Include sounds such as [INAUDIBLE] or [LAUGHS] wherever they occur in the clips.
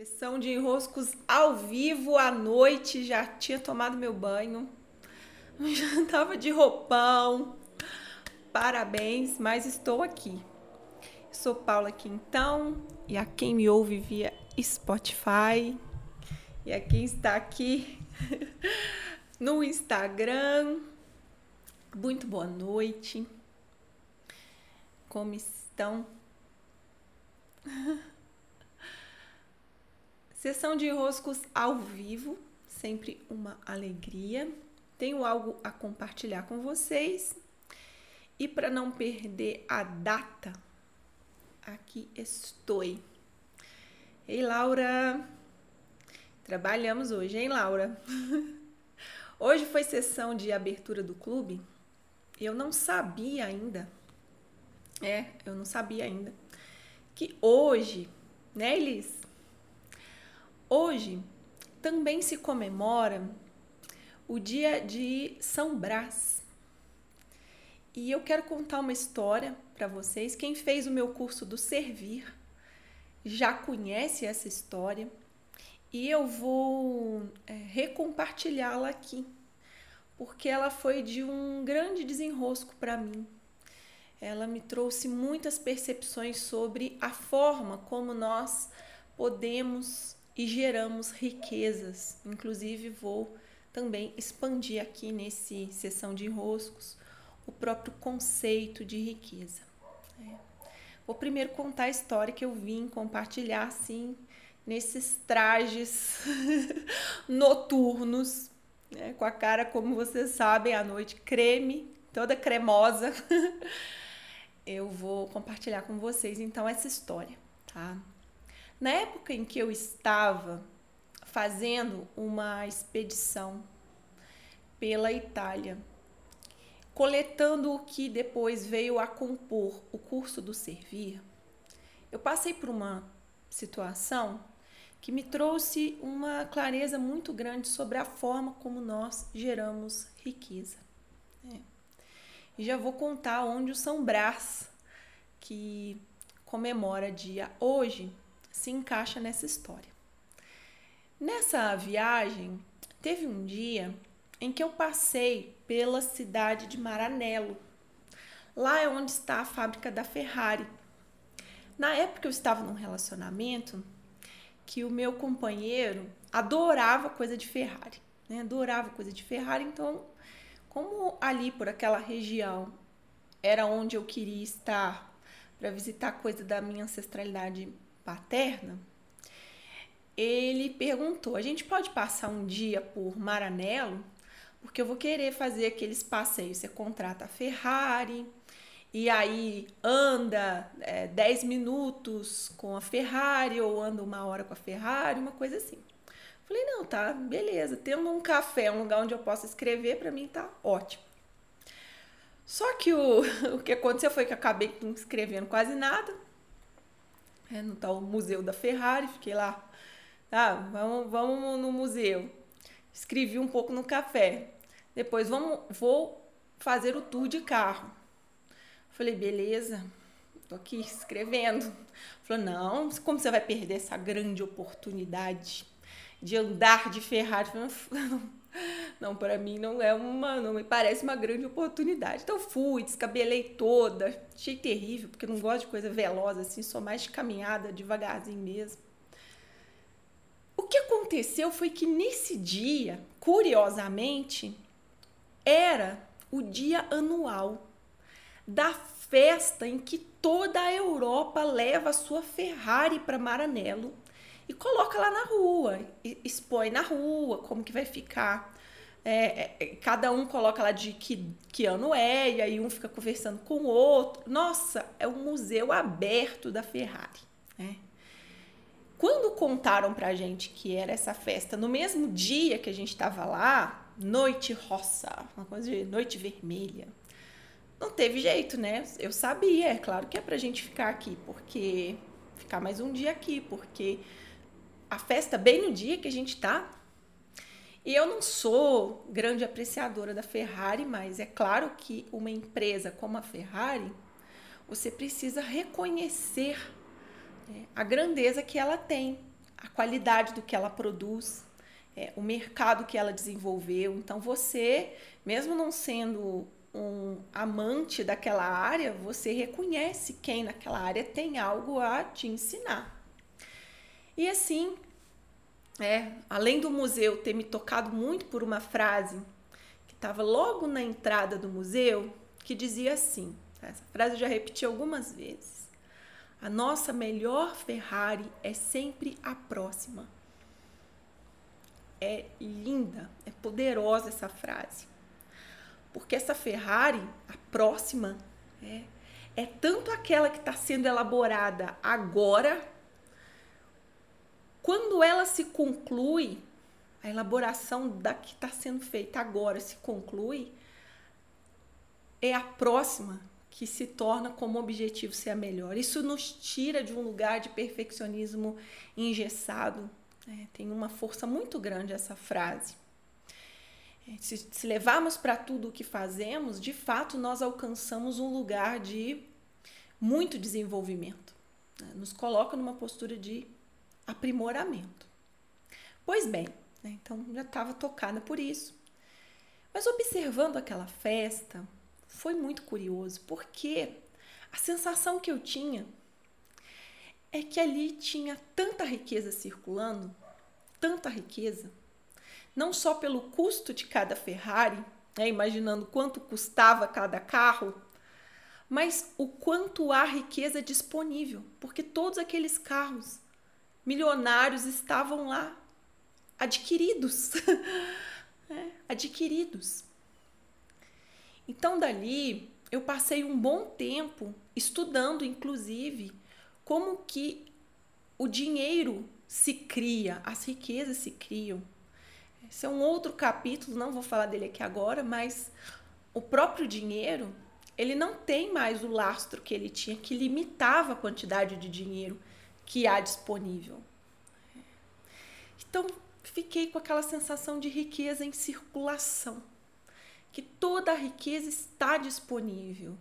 Sessão de enroscos ao vivo à noite, já tinha tomado meu banho, [LAUGHS] já tava de roupão. Parabéns, mas estou aqui. Sou Paula Quintão e a quem me ouve via Spotify e a quem está aqui [LAUGHS] no Instagram. Muito boa noite. Como estão? [LAUGHS] Sessão de enroscos ao vivo, sempre uma alegria. Tenho algo a compartilhar com vocês. E para não perder a data, aqui estou. Ei, Laura! Trabalhamos hoje, hein, Laura? [LAUGHS] Hoje foi sessão de abertura do clube. Eu não sabia ainda. É, eu não sabia ainda. Que hoje, né, Elis? Hoje também se comemora o dia de São Brás. E eu quero contar uma história para vocês. Quem fez o meu curso do Servir já conhece essa história e eu vou é, recompartilhá-la aqui, porque ela foi de um grande desenrosco para mim. Ela me trouxe muitas percepções sobre a forma como nós podemos e geramos riquezas. Inclusive, vou também expandir aqui nesse sessão de enroscos o próprio conceito de riqueza. É. Vou primeiro contar a história que eu vim compartilhar assim nesses trajes [LAUGHS] noturnos, né, com a cara, como vocês sabem, à noite creme, toda cremosa. [LAUGHS] eu vou compartilhar com vocês então essa história, tá? Na época em que eu estava fazendo uma expedição pela Itália, coletando o que depois veio a compor o curso do Servir, eu passei por uma situação que me trouxe uma clareza muito grande sobre a forma como nós geramos riqueza. É. E já vou contar onde o São Brás, que comemora dia hoje, se encaixa nessa história. Nessa viagem, teve um dia em que eu passei pela cidade de Maranello. Lá é onde está a fábrica da Ferrari. Na época eu estava num relacionamento que o meu companheiro adorava coisa de Ferrari, né? Adorava coisa de Ferrari, então como ali por aquela região era onde eu queria estar para visitar coisa da minha ancestralidade paterna, ele perguntou: a gente pode passar um dia por Maranello? Porque eu vou querer fazer aqueles passeios. Você contrata a Ferrari e aí anda é, 10 minutos com a Ferrari ou anda uma hora com a Ferrari, uma coisa assim. Falei, não, tá, beleza. Tendo um café, um lugar onde eu possa escrever, para mim tá ótimo. Só que o, [LAUGHS] o que aconteceu foi que eu acabei não escrevendo quase nada é, no tal Museu da Ferrari, fiquei lá. Tá, vamos, vamos no museu. Escrevi um pouco no café. Depois vamos, vou fazer o tour de carro. Falei, beleza, tô aqui escrevendo. Falou, não, como você vai perder essa grande oportunidade de andar de Ferrari? Falei, não, para mim não é uma, não me parece uma grande oportunidade. Então fui, descabelei toda, achei terrível, porque não gosto de coisa veloz assim, sou mais de caminhada, devagarzinho mesmo. O que aconteceu foi que nesse dia, curiosamente, era o dia anual da festa em que toda a Europa leva a sua Ferrari para Maranello e coloca lá na rua, expõe na rua como que vai ficar é, é, cada um coloca lá de que, que ano é, e aí um fica conversando com o outro. Nossa, é um museu aberto da Ferrari. Né? Quando contaram pra gente que era essa festa no mesmo dia que a gente estava lá, noite roça, uma coisa de noite vermelha, não teve jeito, né? Eu sabia, é claro que é pra gente ficar aqui, porque ficar mais um dia aqui, porque a festa bem no dia que a gente tá e eu não sou grande apreciadora da Ferrari, mas é claro que uma empresa como a Ferrari, você precisa reconhecer né, a grandeza que ela tem a qualidade do que ela produz, é, o mercado que ela desenvolveu. Então, você, mesmo não sendo um amante daquela área, você reconhece quem naquela área tem algo a te ensinar. E assim, é, além do museu ter me tocado muito por uma frase que estava logo na entrada do museu, que dizia assim: essa frase eu já repeti algumas vezes. A nossa melhor Ferrari é sempre a próxima. É linda, é poderosa essa frase. Porque essa Ferrari, a próxima, é, é tanto aquela que está sendo elaborada agora, quando ela se conclui, a elaboração da que está sendo feita agora se conclui, é a próxima que se torna como objetivo ser a melhor. Isso nos tira de um lugar de perfeccionismo engessado. Né? Tem uma força muito grande essa frase. É, se, se levarmos para tudo o que fazemos, de fato nós alcançamos um lugar de muito desenvolvimento. Né? Nos coloca numa postura de aprimoramento. Pois bem, né? então já estava tocada por isso. Mas observando aquela festa, foi muito curioso, porque a sensação que eu tinha é que ali tinha tanta riqueza circulando, tanta riqueza, não só pelo custo de cada Ferrari, né, imaginando quanto custava cada carro, mas o quanto há riqueza disponível, porque todos aqueles carros milionários estavam lá adquiridos. [LAUGHS] é, adquiridos. Então, dali, eu passei um bom tempo estudando, inclusive, como que o dinheiro se cria, as riquezas se criam. Esse é um outro capítulo, não vou falar dele aqui agora, mas o próprio dinheiro, ele não tem mais o lastro que ele tinha, que limitava a quantidade de dinheiro que há disponível. Então, fiquei com aquela sensação de riqueza em circulação, que toda a riqueza está disponível,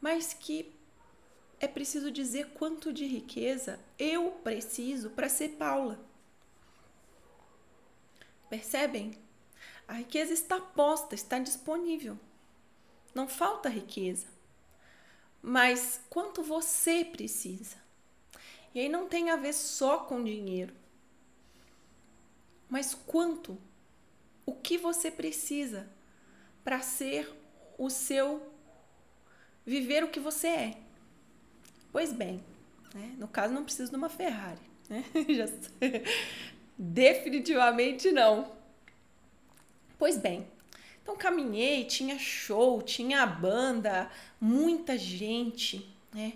mas que é preciso dizer quanto de riqueza eu preciso para ser Paula. Percebem? A riqueza está posta, está disponível. Não falta riqueza. Mas quanto você precisa? E aí não tem a ver só com dinheiro. Mas quanto? O que você precisa para ser o seu viver o que você é? Pois bem, né? no caso não preciso de uma Ferrari, né? [LAUGHS] Definitivamente não. Pois bem, então caminhei, tinha show, tinha banda, muita gente, né?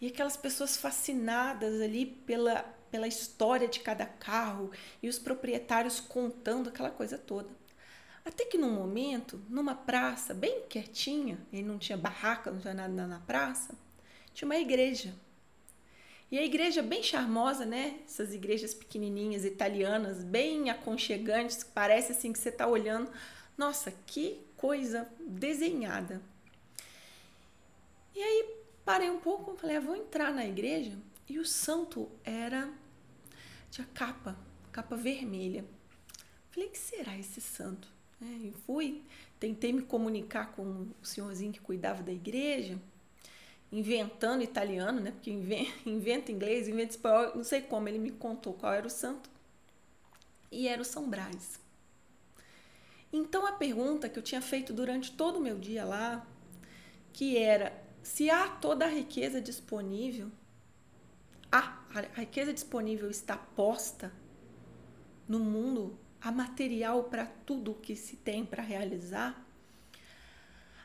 E aquelas pessoas fascinadas ali pela, pela história de cada carro e os proprietários contando aquela coisa toda. Até que num momento, numa praça bem quietinha, e não tinha barraca, não tinha nada na praça, tinha uma igreja. E a igreja bem charmosa, né? Essas igrejas pequenininhas, italianas, bem aconchegantes, parece assim que você está olhando. Nossa, que coisa desenhada. E aí parei um pouco, falei, ah, vou entrar na igreja. E o santo era tinha capa, capa vermelha. Falei, que será esse santo? É, e fui, tentei me comunicar com o senhorzinho que cuidava da igreja inventando italiano, né? Porque [LAUGHS] inventa inglês, inventa espanhol, não sei como. Ele me contou qual era o santo. E era o São Brás. Então a pergunta que eu tinha feito durante todo o meu dia lá, que era se há toda a riqueza disponível, a, a riqueza disponível está posta no mundo, há material para tudo que se tem para realizar,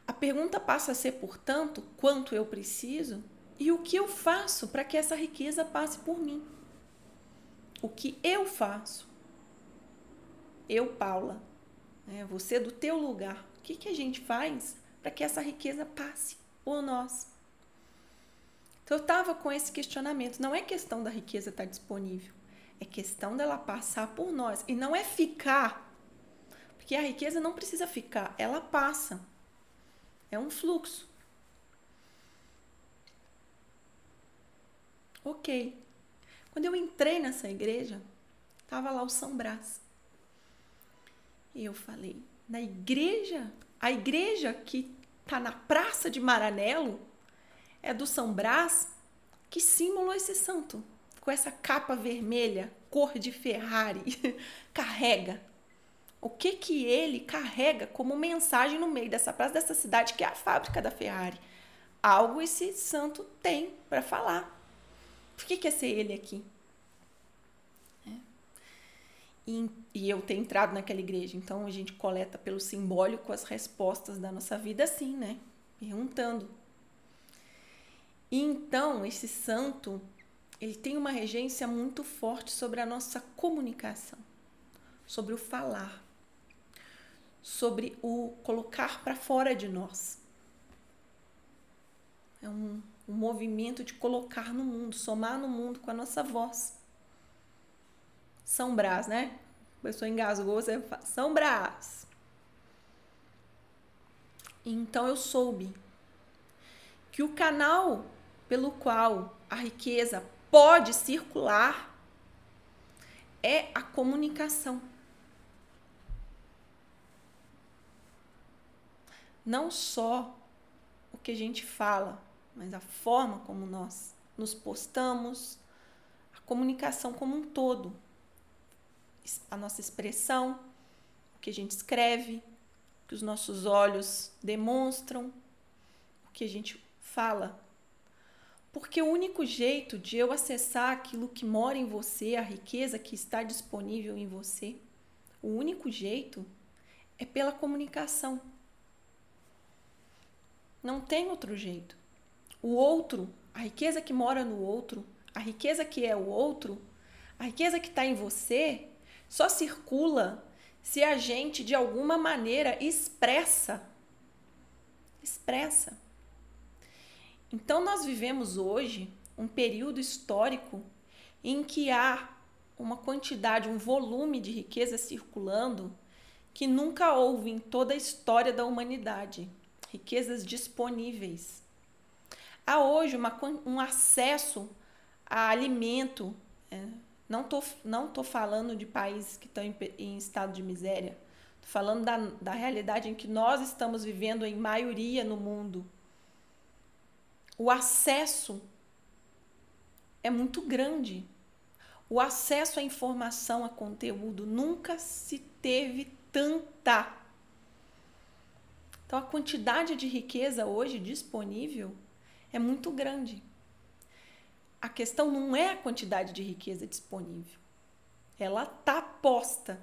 a pergunta passa a ser, portanto, quanto eu preciso e o que eu faço para que essa riqueza passe por mim. O que eu faço. Eu, Paula, né, você do teu lugar, o que, que a gente faz para que essa riqueza passe por nós? Então, eu estava com esse questionamento. Não é questão da riqueza estar disponível, é questão dela passar por nós. E não é ficar, porque a riqueza não precisa ficar, ela passa. É um fluxo. Ok. Quando eu entrei nessa igreja, tava lá o São Brás. E eu falei, na igreja, a igreja que tá na Praça de Maranello é do São Brás, que símbolo é esse santo? Com essa capa vermelha, cor de Ferrari, [LAUGHS] carrega. O que que ele carrega como mensagem no meio dessa praça dessa cidade que é a fábrica da Ferrari? Algo esse santo tem para falar. Por que quer ser ele aqui? E, e, eu ter entrado naquela igreja. Então a gente coleta pelo simbólico as respostas da nossa vida, assim, né? Perguntando. E então esse santo, ele tem uma regência muito forte sobre a nossa comunicação, sobre o falar, sobre o colocar para fora de nós. É um um movimento de colocar no mundo, somar no mundo com a nossa voz. São Brás, né? A pessoa engasgou, você fala, São Brás. Então eu soube que o canal pelo qual a riqueza pode circular é a comunicação. Não só o que a gente fala, mas a forma como nós nos postamos, a comunicação como um todo, a nossa expressão, o que a gente escreve, o que os nossos olhos demonstram, o que a gente fala. Porque o único jeito de eu acessar aquilo que mora em você, a riqueza que está disponível em você, o único jeito é pela comunicação. Não tem outro jeito o outro, a riqueza que mora no outro, a riqueza que é o outro, a riqueza que está em você, só circula se a gente de alguma maneira expressa. Expressa. Então nós vivemos hoje um período histórico em que há uma quantidade, um volume de riqueza circulando que nunca houve em toda a história da humanidade. Riquezas disponíveis há hoje uma, um acesso a alimento. É, não estou não tô falando de países que estão em, em estado de miséria. Estou falando da, da realidade em que nós estamos vivendo em maioria no mundo. O acesso é muito grande. O acesso à informação, a conteúdo, nunca se teve tanta. Então, a quantidade de riqueza hoje disponível é muito grande. A questão não é a quantidade de riqueza disponível. Ela está posta.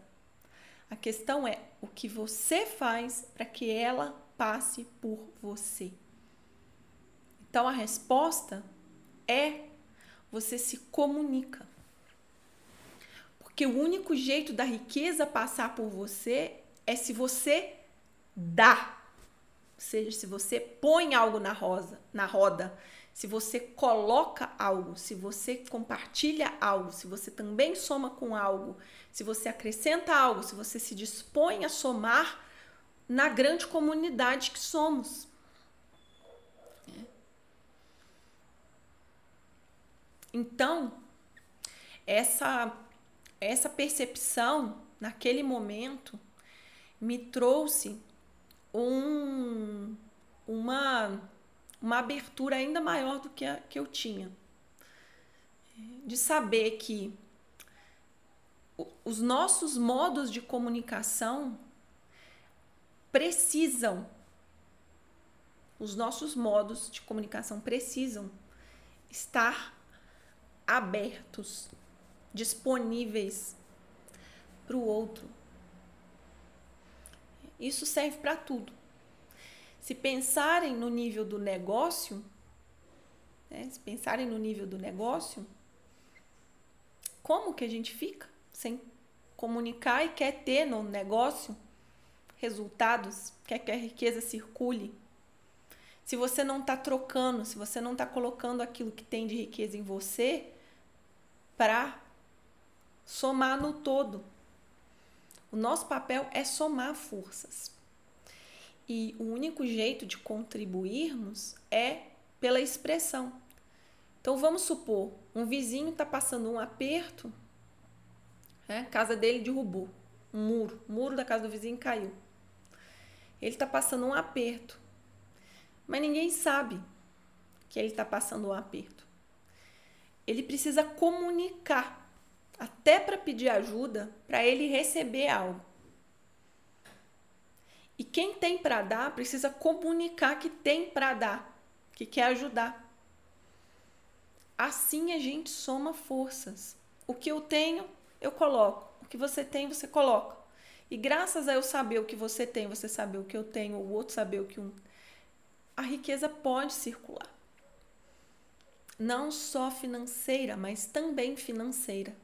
A questão é o que você faz para que ela passe por você. Então a resposta é você se comunica. Porque o único jeito da riqueza passar por você é se você dá seja, se você põe algo na, rosa, na roda, se você coloca algo, se você compartilha algo, se você também soma com algo, se você acrescenta algo, se você se dispõe a somar na grande comunidade que somos. É. Então, essa, essa percepção naquele momento me trouxe um, uma, uma abertura ainda maior do que a que eu tinha. De saber que os nossos modos de comunicação precisam, os nossos modos de comunicação precisam estar abertos, disponíveis para o outro isso serve para tudo. Se pensarem no nível do negócio, né, se pensarem no nível do negócio, como que a gente fica sem comunicar e quer ter no negócio resultados, quer que a riqueza circule? Se você não está trocando, se você não está colocando aquilo que tem de riqueza em você para somar no todo, o nosso papel é somar forças. E o único jeito de contribuirmos é pela expressão. Então vamos supor, um vizinho está passando um aperto, né? casa dele derrubou, um muro, o muro da casa do vizinho caiu. Ele está passando um aperto, mas ninguém sabe que ele está passando um aperto. Ele precisa comunicar, até para pedir ajuda, para ele receber algo. E quem tem para dar precisa comunicar que tem para dar, que quer ajudar. Assim a gente soma forças. O que eu tenho, eu coloco. O que você tem, você coloca. E graças a eu saber o que você tem, você saber o que eu tenho, o outro saber o que um. A riqueza pode circular. Não só financeira, mas também financeira.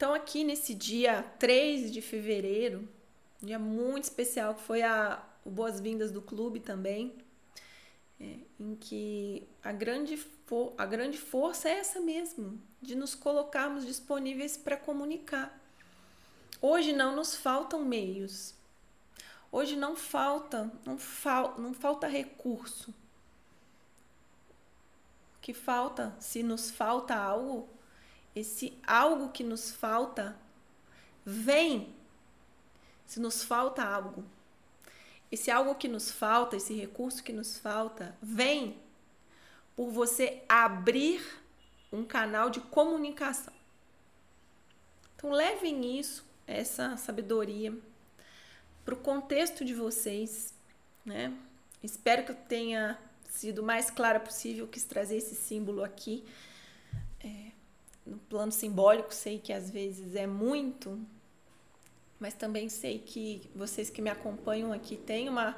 Então, aqui nesse dia 3 de fevereiro, dia muito especial, que foi a, o Boas-Vindas do Clube também, é, em que a grande, a grande força é essa mesmo, de nos colocarmos disponíveis para comunicar. Hoje não nos faltam meios. Hoje não falta, não, fal, não falta recurso. O que falta, se nos falta algo, esse algo que nos falta vem se nos falta algo. Esse algo que nos falta, esse recurso que nos falta, vem por você abrir um canal de comunicação. Então, levem isso, essa sabedoria, para o contexto de vocês, né? Espero que eu tenha sido o mais clara possível, quis trazer esse símbolo aqui. É, no plano simbólico, sei que às vezes é muito, mas também sei que vocês que me acompanham aqui têm uma,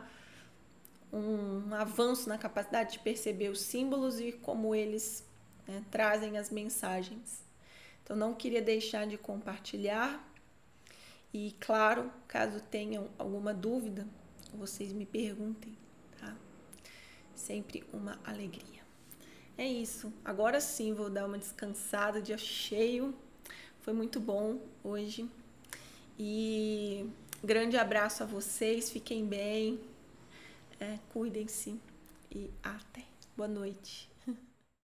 um avanço na capacidade de perceber os símbolos e como eles né, trazem as mensagens. Então, não queria deixar de compartilhar. E, claro, caso tenham alguma dúvida, vocês me perguntem, tá? Sempre uma alegria. É isso. Agora sim vou dar uma descansada, dia cheio. Foi muito bom hoje. E grande abraço a vocês, fiquem bem, é, cuidem-se e até. Boa noite.